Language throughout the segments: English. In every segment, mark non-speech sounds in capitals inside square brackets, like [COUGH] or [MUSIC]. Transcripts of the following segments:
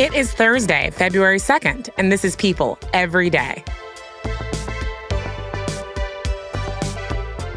It is Thursday, February 2nd, and this is People Every Day.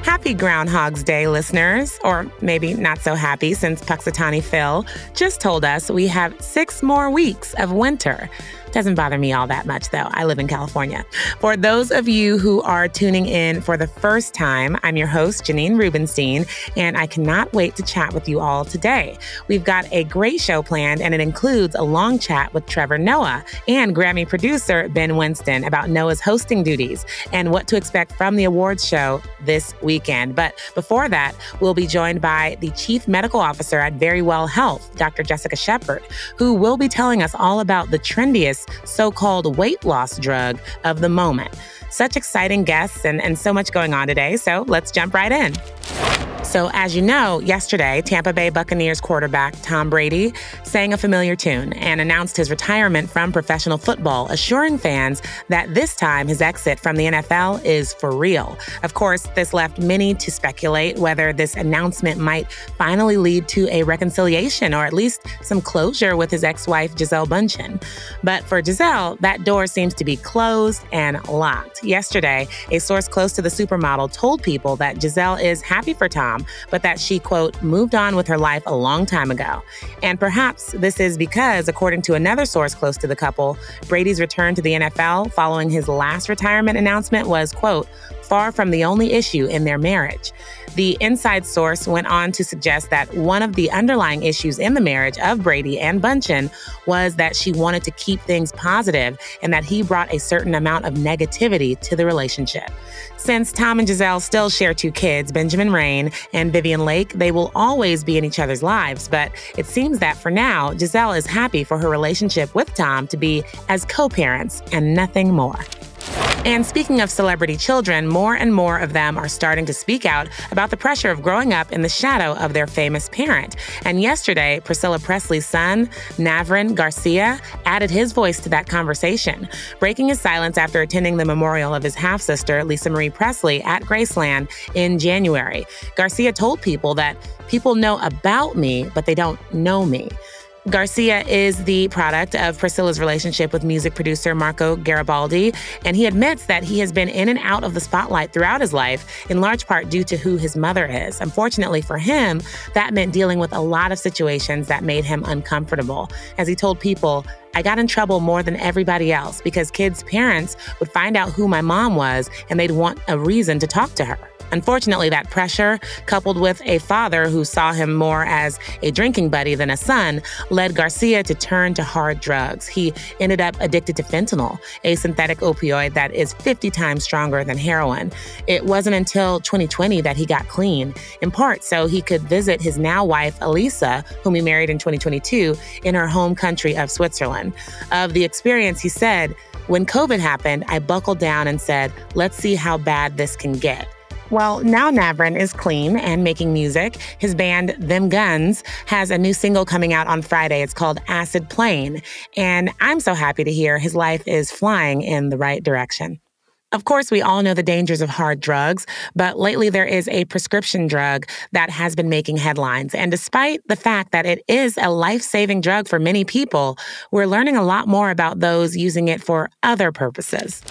Happy Groundhog's Day, listeners, or maybe not so happy since Punxsutawney Phil just told us we have six more weeks of winter. Doesn't bother me all that much, though. I live in California. For those of you who are tuning in for the first time, I'm your host, Janine Rubenstein, and I cannot wait to chat with you all today. We've got a great show planned, and it includes a long chat with Trevor Noah and Grammy producer Ben Winston about Noah's hosting duties and what to expect from the awards show this weekend. But before that, we'll be joined by the Chief Medical Officer at Verywell Health, Dr. Jessica Shepherd, who will be telling us all about the trendiest so called weight loss drug of the moment. Such exciting guests and, and so much going on today. So let's jump right in. So, as you know, yesterday, Tampa Bay Buccaneers quarterback Tom Brady sang a familiar tune and announced his retirement from professional football, assuring fans that this time his exit from the NFL is for real. Of course, this left many to speculate whether this announcement might finally lead to a reconciliation or at least some closure with his ex wife, Gisele Bündchen. But for Gisele, that door seems to be closed and locked. Yesterday, a source close to the supermodel told people that Gisele is happy for Tom but that she, quote, moved on with her life a long time ago. And perhaps this is because, according to another source close to the couple, Brady's return to the NFL following his last retirement announcement was, quote, far from the only issue in their marriage. The inside source went on to suggest that one of the underlying issues in the marriage of Brady and Bündchen was that she wanted to keep things positive and that he brought a certain amount of negativity to the relationship. Since Tom and Gisele still share two kids, Benjamin Rain and Vivian Lake, they will always be in each other's lives. But it seems that for now, Gisele is happy for her relationship with Tom to be as co parents and nothing more. And speaking of celebrity children, more and more of them are starting to speak out about the pressure of growing up in the shadow of their famous parent. And yesterday, Priscilla Presley's son, Navarone Garcia, added his voice to that conversation, breaking his silence after attending the memorial of his half sister, Lisa Marie Presley, at Graceland in January. Garcia told people that people know about me, but they don't know me. Garcia is the product of Priscilla's relationship with music producer Marco Garibaldi, and he admits that he has been in and out of the spotlight throughout his life, in large part due to who his mother is. Unfortunately for him, that meant dealing with a lot of situations that made him uncomfortable. As he told people, I got in trouble more than everybody else because kids' parents would find out who my mom was and they'd want a reason to talk to her. Unfortunately, that pressure, coupled with a father who saw him more as a drinking buddy than a son, led Garcia to turn to hard drugs. He ended up addicted to fentanyl, a synthetic opioid that is 50 times stronger than heroin. It wasn't until 2020 that he got clean, in part so he could visit his now wife, Elisa, whom he married in 2022, in her home country of Switzerland. Of the experience, he said, when COVID happened, I buckled down and said, let's see how bad this can get. Well, now Navarone is clean and making music. His band, Them Guns, has a new single coming out on Friday. It's called Acid Plane. And I'm so happy to hear his life is flying in the right direction. Of course, we all know the dangers of hard drugs, but lately there is a prescription drug that has been making headlines. And despite the fact that it is a life saving drug for many people, we're learning a lot more about those using it for other purposes.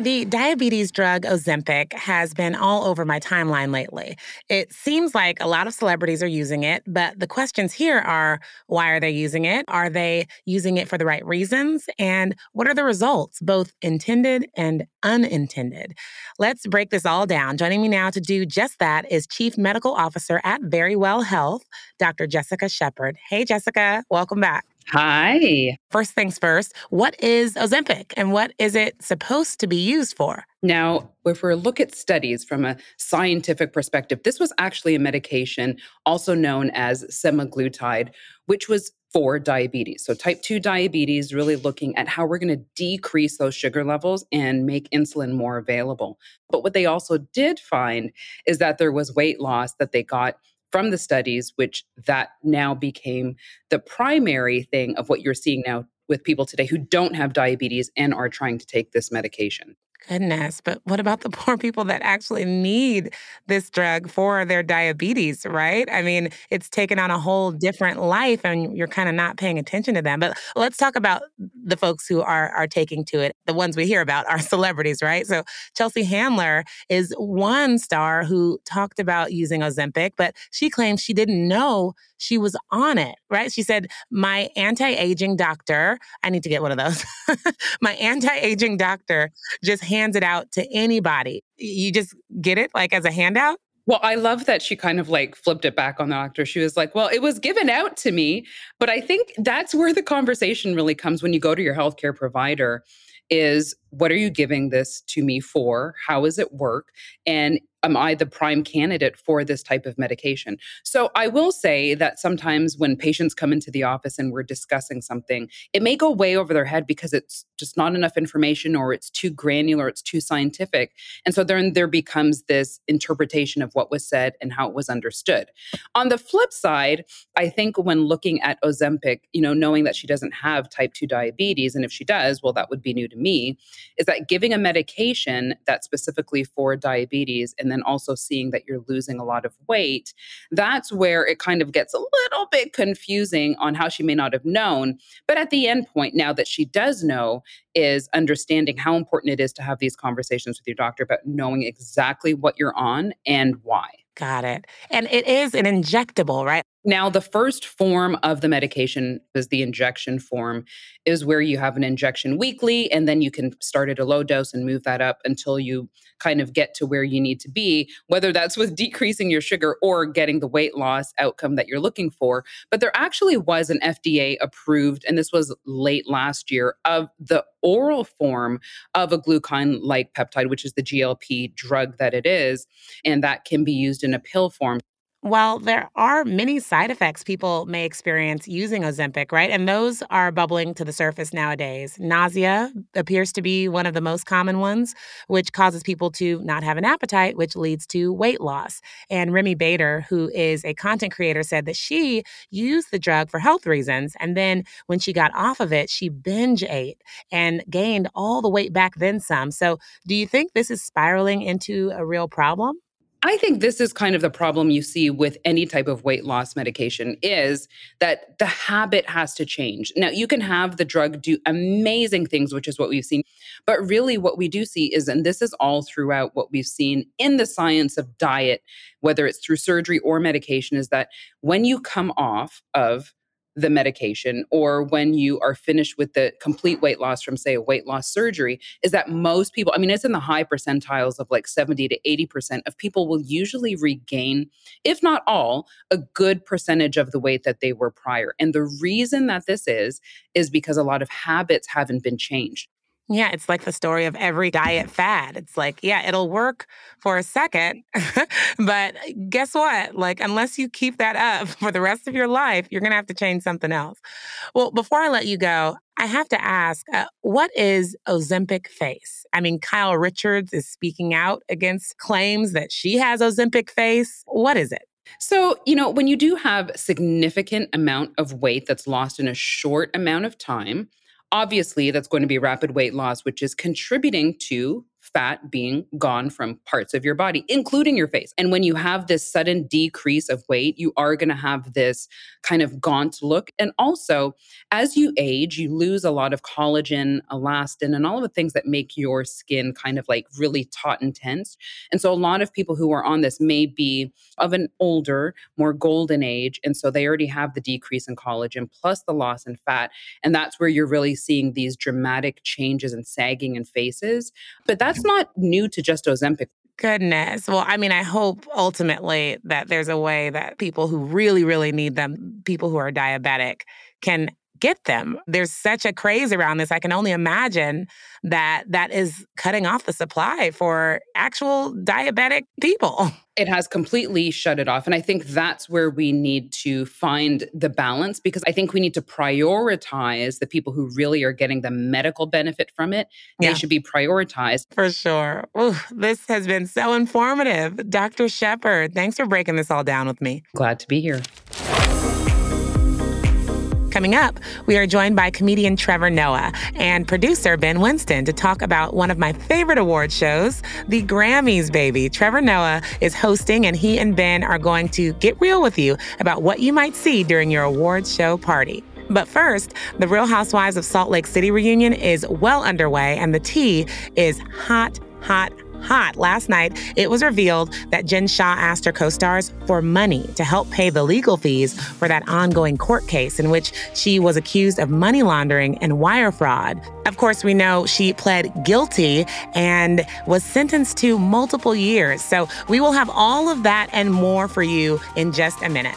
The diabetes drug Ozempic has been all over my timeline lately. It seems like a lot of celebrities are using it, but the questions here are why are they using it? Are they using it for the right reasons? And what are the results, both intended and unintended? Let's break this all down. Joining me now to do just that is Chief Medical Officer at Verywell Health, Dr. Jessica Shepherd. Hey, Jessica, welcome back. Hi. First things first, what is Ozempic and what is it supposed to be used for? Now, if we look at studies from a scientific perspective, this was actually a medication also known as semaglutide, which was for diabetes. So, type 2 diabetes, really looking at how we're going to decrease those sugar levels and make insulin more available. But what they also did find is that there was weight loss that they got from the studies, which that now became the primary thing of what you're seeing now with people today who don't have diabetes and are trying to take this medication. Goodness, but what about the [LAUGHS] poor people that actually need this drug for their diabetes, right? I mean, it's taken on a whole different life and you're kind of not paying attention to them. But let's talk about the folks who are are taking to it. The ones we hear about are [LAUGHS] celebrities, right? So Chelsea Handler is one star who talked about using Ozempic, but she claims she didn't know she was on it, right? She said, My anti aging doctor, I need to get one of those. [LAUGHS] My anti aging doctor just hands it out to anybody. You just get it like as a handout? Well, I love that she kind of like flipped it back on the doctor. She was like, Well, it was given out to me. But I think that's where the conversation really comes when you go to your healthcare provider is what are you giving this to me for? How does it work? And am I the prime candidate for this type of medication? So I will say that sometimes when patients come into the office and we're discussing something, it may go way over their head because it's just not enough information or it's too granular, it's too scientific. And so then there becomes this interpretation of what was said and how it was understood. On the flip side, I think when looking at Ozempic, you know, knowing that she doesn't have type 2 diabetes, and if she does, well, that would be new to me, is that giving a medication that's specifically for diabetes and then also seeing that you're losing a lot of weight, that's where it kind of gets a little bit confusing on how she may not have known. But at the end point, now that she does know, is understanding how important it is to have these conversations with your doctor about knowing exactly what you're on and why. Got it. And it is an injectable, right? Now, the first form of the medication is the injection form, is where you have an injection weekly, and then you can start at a low dose and move that up until you kind of get to where you need to be, whether that's with [LAUGHS] decreasing your sugar or getting the weight loss outcome that you're looking for. But there actually was an FDA approved, and this was late last year, of the oral form of a glucagon like peptide, which is the GLP drug that it is, and that can be used in a pill form. Well, there are many side effects people may experience using Ozempic, right? And those are bubbling to the surface nowadays. Nausea appears to be one of the most common ones, which causes people to not have an appetite, which leads to weight loss. And Remi Bader, who is a content creator, said that she used the drug for health reasons. And then when she got off of it, she binge ate and gained all the weight back, then some. So, do you think this is spiraling into a real problem? I think this is kind of the problem you see with any type of weight loss medication is that the habit has to change. Now, you can have the drug do amazing things, which is what we've seen. But really, what we do see is, and this is all throughout what we've seen in the science of diet, whether it's through surgery or medication, is that when you come off of the medication or when you are finished with the complete weight loss from say a weight loss surgery is that most people i mean it's in the high percentiles of like 70 to 80% of people will usually regain if not all a good percentage of the weight that they were prior. And the reason that this is is because a lot of habits haven't been changed yeah, it's like the story of every diet fad. It's like, yeah, it'll work for a second, [LAUGHS] but guess what? Like, unless you keep that up [LAUGHS] for the rest of your life, you're going to have to change something else. Well, before I let you go, I have to ask uh, what is Ozempic face? I mean, Kyle Richards is speaking out against claims that she has Ozempic face. What is it? So, you know, when you do have significant amount of weight that's lost in a short amount of time, obviously that's going to be rapid weight loss, which is contributing to fat being gone from parts of your body, including your face. And when you have this sudden decrease of weight, you are going to have this kind of gaunt look. And also, as you age, you lose a lot of collagen, elastin, and all of the things that make your skin kind of like really taut and tense. And so, a lot of people who are on this may be of an older, more golden age. And so, they already have the decrease in collagen plus the loss in fat. And that's where you're really seeing these dramatic changes and sagging in faces. But that's that's not new to just Ozempic. Goodness. Well, I mean, I hope ultimately that there's a way that people who really, really need them, people who are diabetic, can get them. There's such a craze around this. I can only imagine that that is cutting off the supply for actual diabetic people. [LAUGHS] It has completely shut it off. And I think that's where we need to find the balance because I think we need to prioritize the people who really are getting the medical benefit from it. Yeah. They should be prioritized. For sure. Ooh, this has been so informative. Dr. Shepherd, thanks for breaking this all down with me. Glad to be here. Coming up, we are joined by comedian Trevor Noah and producer Ben Winston to talk about one of my favorite award shows, the Grammys, baby. Trevor Noah is hosting, and he and Ben are going to get real with you about what you might see during your awards show party. But first, the Real Housewives of Salt Lake City reunion is well underway, and the tea is hot, hot, hot. Last night, it was revealed that Jen Shah asked her co stars for money to help pay the legal fees for that ongoing court case in which she was accused of money laundering and wire fraud. Of course, we know she pled guilty and was sentenced to multiple years. So we will have all of that and more for you in just a minute.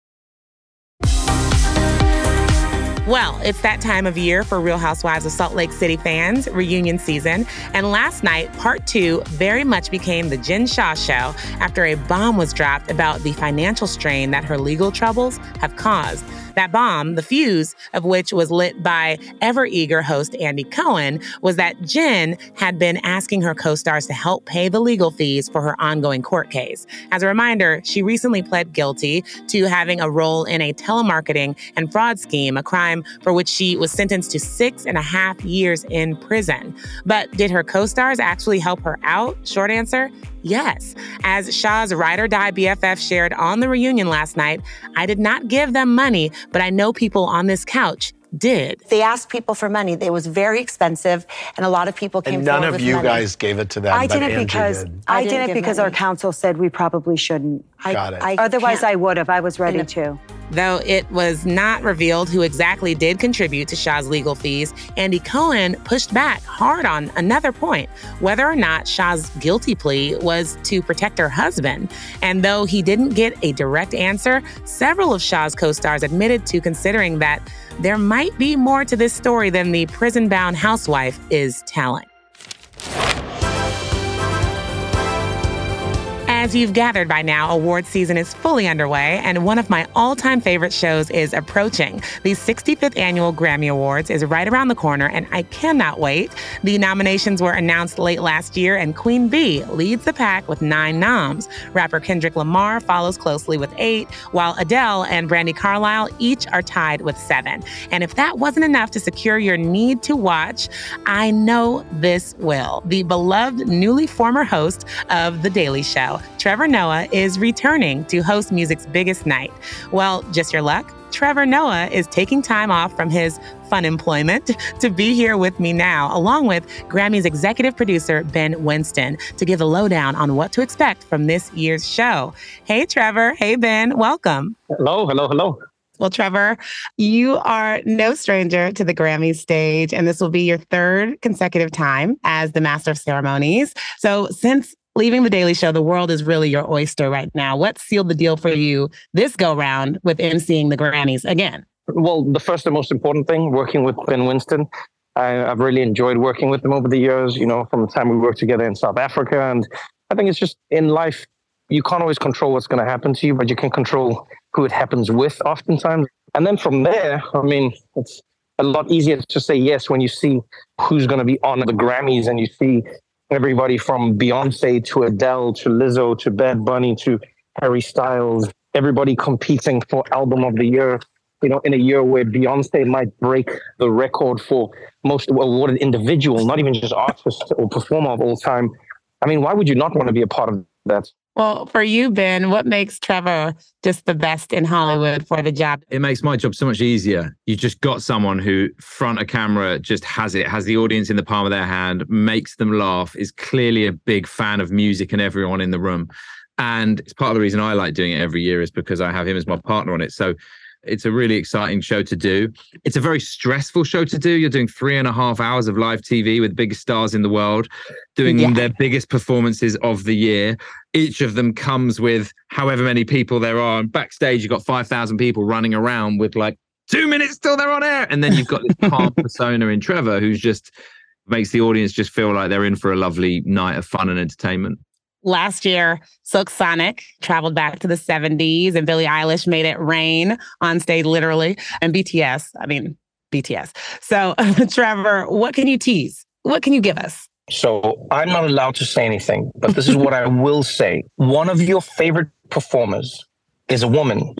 Well, it's that time of year for Real Housewives of Salt Lake City fans, reunion season. And last night, part two very much became the Jen Shah show after a bomb was dropped about the financial strain that her legal troubles have caused. That bomb, the fuse of which was lit by ever eager host Andy Cohen, was that Jen had been asking her co stars to help pay the legal fees for her ongoing court case. As a reminder, she recently pled guilty to having a role in a telemarketing and fraud scheme, a crime for which she was sentenced to six and a half years in prison. But did her co stars actually help her out? Short answer Yes. As Shah's ride or die BFF shared on the reunion last night, I did not give them money, but I know people on this couch did. They asked people for money. It was very expensive, and a lot of people came. And none of you money. guys gave it to them. I did it because did. I, I did it because money. our counsel said we probably shouldn't. Got I, it. I Otherwise, I would have. I was ready to. Though it was not revealed who exactly did contribute to Shah's legal fees, Andy Cohen pushed back hard on another point whether or not Shah's guilty plea was to protect her husband. And though he didn't get a direct answer, several of Shah's co stars admitted to considering that there might be more to this story than the prison bound housewife is telling. As you've gathered by now, award season is fully underway, and one of my all time favorite shows is approaching. The 65th annual Grammy Awards is right around the corner, and I cannot wait. The nominations were announced late last year, and Queen Bey leads the pack with nine noms. Rapper Kendrick Lamar follows closely with eight, while Adele and Brandi Carlile each are tied with seven. And if that wasn't enough to secure your need to watch, I know this will. The beloved newly former host of The Daily Show, Trevor Noah is returning to host music's biggest night. Well, just your luck. Trevor Noah is taking time off from his fun employment [LAUGHS] to be here with me now, along with Grammy's executive producer, Ben Winston, to give a lowdown on what to expect from this year's show. Hey, Trevor. Hey, Ben. Welcome. Hello, hello, hello. Well, Trevor, you are no stranger to the Grammy stage, and this will be your third consecutive time as the Master of Ceremonies. So, since leaving the Daily Show, the world is really your oyster right now. What sealed the deal for you this go round with emceeing the Grammys again? Well, the first and most important thing, working with Ben Winston. I, have really enjoyed working with him over the years, you know, from the time we worked together in South Africa. And I think it's just in life, You can't always control what's going to happen to you, but you can control who it happens with oftentimes. And then from there, I mean, it's a lot easier to say yes when you see who's going to be on the Grammys and you see everybody from Beyonce to Adele to Lizzo to Bad Bunny to Harry Styles, everybody competing for album of the year. You know, in a year where Beyonce might break the record for most awarded individual, not even just artist or performer of all time. I mean, why would you not want to be a part of that? Well, for you, Ben, what makes Trevor just the best in Hollywood for the job? It makes my job so much easier. You just got someone who, front a camera, just has it, has the audience in the palm of their hand, makes them laugh, is clearly a big fan of music and everyone in the room. And it's part of the reason I like doing it every year is because I have him as my partner on it. So it's a really exciting show to do. It's a very stressful show to do. You're doing three and a half hours of live TV with the biggest stars in the world, doing yeah. their biggest performances of the year. Each of them comes with however many people there are. And backstage, you've got 5,000 people running around with like two minutes till they're on air. And then you've got this [LAUGHS] calm persona in Trevor who's just makes the audience just feel like they're in for a lovely night of fun and entertainment last year, Silk Sonic traveled back to the 70s and Billie Eilish made it rain on stage, literally. And BTS, I mean, BTS. So, [LAUGHS] Trevor, what can you tease? What can you give us? So, I'm not allowed to say anything, but this is what I [LAUGHS] will say. One of your favorite performers is a woman,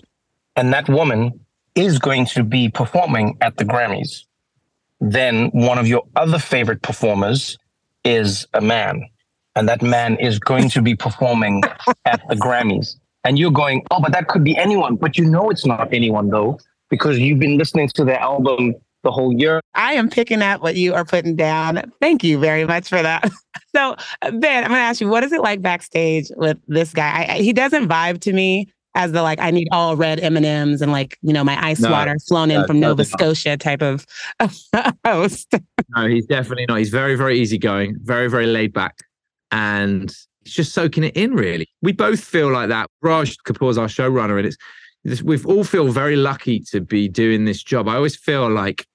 and that woman is going to be performing at the Grammys. Then, one of your other favorite performers is a man and that man is going to be performing [LAUGHS] at the Grammys. And you're going, oh, but that could be anyone. But you know it's not anyone though, because you've been listening to their album the whole year. I am picking up what you are putting down. Thank you very much for that. [LAUGHS] So, Ben, I'm going to ask you, what is it like backstage with this guy? I, he doesn't vibe to me as the like I need all red M and M's and like you know my ice no, water flown in from Nova Scotia type of [LAUGHS] host. no, he's definitely not. He's very very easygoing, very very laid back and it's just soaking it in really. We both feel like that. Raj kapoor is our showrunner and it's—we've all feel very lucky to be doing this job. I always feel like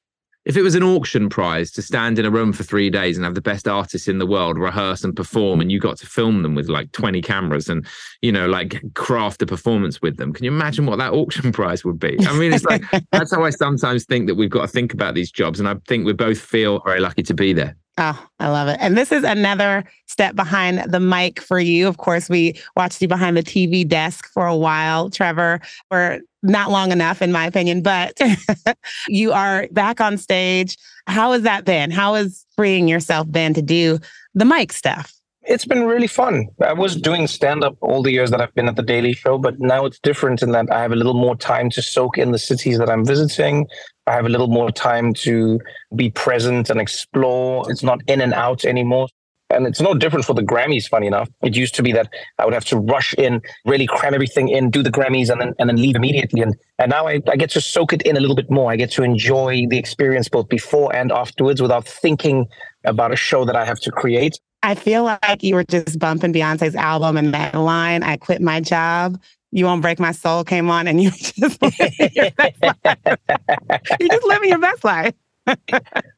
if it was an auction prize to stand in a room for three days and have the best artists in the world rehearse and perform and you got to film them with like 20 cameras and you know like craft a performance with them can you imagine what that auction [LAUGHS] prize would be? I mean it's like [LAUGHS] that's how i sometimes think that we've got to think about these jobs and i think we both feel very lucky to be there Oh, I love it. And this is another step behind the mic for you. Of course, we watched you behind the TV desk for a while, Trevor, for not long enough, in my opinion, but [LAUGHS] you are back on stage. How has that been? How has freeing yourself been to do the mic stuff? It's been really fun. I was doing stand up all the years that I've been at the Daily Show, but now it's different in that I have a little more time to soak in the cities that I'm visiting. I have a little more time to be present and explore. It's not in and out anymore. And it's no different for the Grammys, funny enough. It used to be that I would have to rush in, really cram everything in, do the Grammys, and then and then leave immediately. And and now I, I get to soak it in a little bit more. I get to enjoy the experience both before and afterwards without thinking about a show that I have to create. I feel like you were just bumping Beyonce's album and that line, I quit my job. You Won't Break My Soul came on and you just [LAUGHS] living your best life. You're just living your best life. [LAUGHS] uh,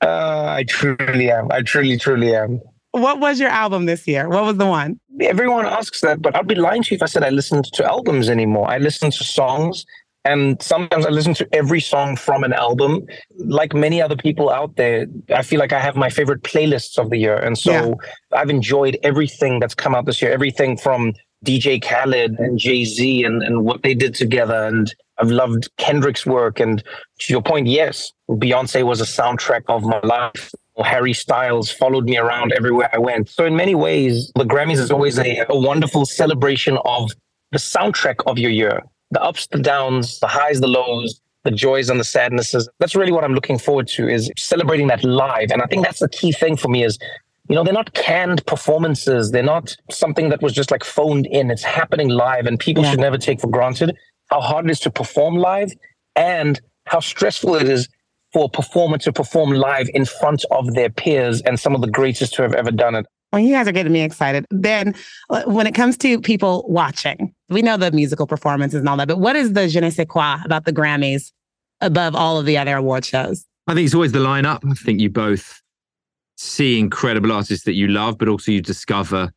I truly am. I truly, truly am. What was your album this year? What was the one? Everyone asks that, but I'd be lying to you if I said I listened to albums anymore. I listen to songs and sometimes I listen to every song from an album. Like many other people out there, I feel like I have my favorite playlists of the year. And so yeah. I've enjoyed everything that's come out this year, everything from DJ Khaled and Jay Z and, and what they did together. And I've loved Kendrick's work. And to your point, yes, Beyonce was a soundtrack of my life. Harry Styles followed me around everywhere I went. So, in many ways, the Grammys is always a, a wonderful celebration of the soundtrack of your year the ups, the downs, the highs, the lows, the joys and the sadnesses. That's really what I'm looking forward to is celebrating that live. And I think that's the key thing for me is you know, they're not canned performances. They're not something that was just like phoned in. It's happening live, and people yeah. should never take for granted how hard it is to perform live and how stressful it is for a performer to perform live in front of their peers and some of the greatest to have ever done it. Well, you guys are getting me excited. Ben, uh, when it comes to people watching, we know the musical performances and all that, but what is the je ne sais quoi about the Grammys above all of the other award shows? I think it's always the lineup. I think you both see incredible artists that you love, but also you discover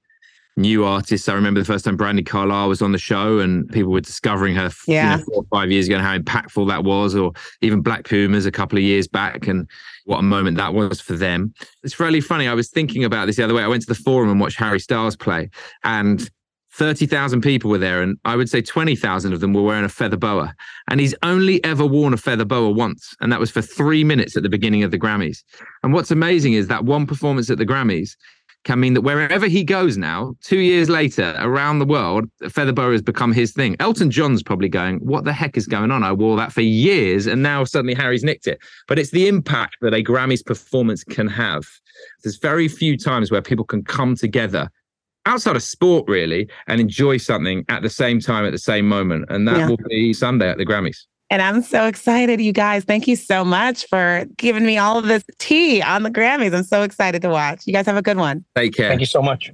new artists. I remember the first time Brandi Carlile was on the show and people were discovering her yeah. You know, four or five years ago and how impactful that was, or even Black Pumas a couple of years back and what a moment that was for them. It's really funny. I was thinking about this the other way. I went to the forum and watched Harry Styles play and 30,000 people were there, and I would say 20,000 of them were wearing a feather boa. And he's only ever worn a feather boa once, and that was for three minutes at the beginning of the Grammys. And what's amazing is that one performance at the Grammys can mean that wherever he goes now, two years later, around the world, a feather boa has become his thing. Elton John's probably going, What the heck is going on? I wore that for years, and now suddenly Harry's nicked it. But it's the impact that a Grammys performance can have. There's very few times where people can come together outside of sport really and enjoy something at the same time at the same moment and that yeah. will be sunday at the grammys and I'm so excited, you guys. Thank you so much for giving me all of this tea on the Grammys. I'm so excited to watch. You guys have a good one. Take care. Thank you so much.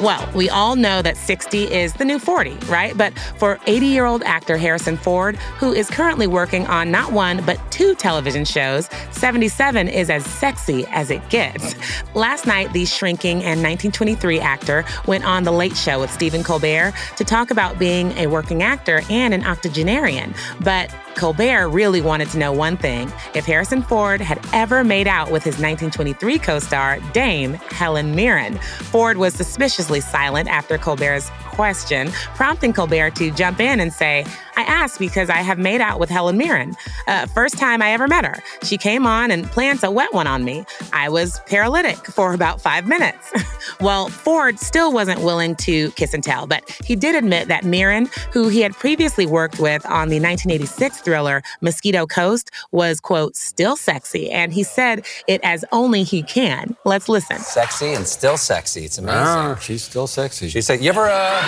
Well, we all know that 60 is the new 40, right? But for 80 year old actor Harrison Ford, who is currently working on not one, but two television shows, 77 is as sexy as it gets. Last night, the shrinking and 1923 actor went on The Late Show with Stephen Colbert to talk about being a working actor and an octogenarian. But Colbert really wanted to know one thing if Harrison Ford had ever made out with his 1923 co star, Dame Helen Mirren. Ford was suspiciously silent after Colbert's question, prompting Colbert to jump in and say, I asked because I have made out with Helen Mirren. Uh, first time I ever met her. She came on and plants a wet one on me. I was paralytic for about five minutes. [LAUGHS] well, Ford still wasn't willing to kiss and tell, but he did admit that Mirren, who he had previously worked with on the 1986 thriller Mosquito Coast, was, quote, still sexy. And he said it as only he can. Let's listen. Sexy and still sexy. It's amazing. Ah, she's still sexy. She said, You ever, uh,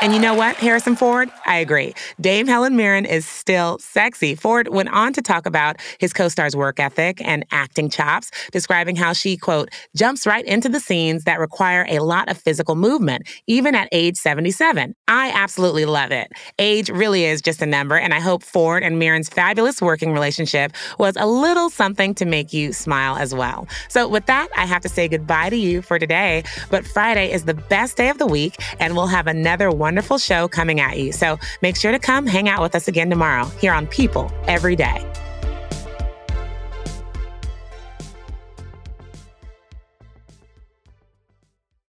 and you know what, Harrison Ford? I agree. Dame Helen Mirren is still sexy. Ford went on to talk about his co star's work ethic and acting chops, describing how she, quote, jumps right into the scenes that require a lot of physical movement, even at age 77. I absolutely love it. Age really is just a number, and I hope Ford and Mirren's fabulous working relationship was a little something to make you smile as well. So, with that, I have to say goodbye to you for today. But Friday is the best day of the week, and we'll have another one wonderful show coming at you. So make sure to come hang out with us again tomorrow here on People Every Day.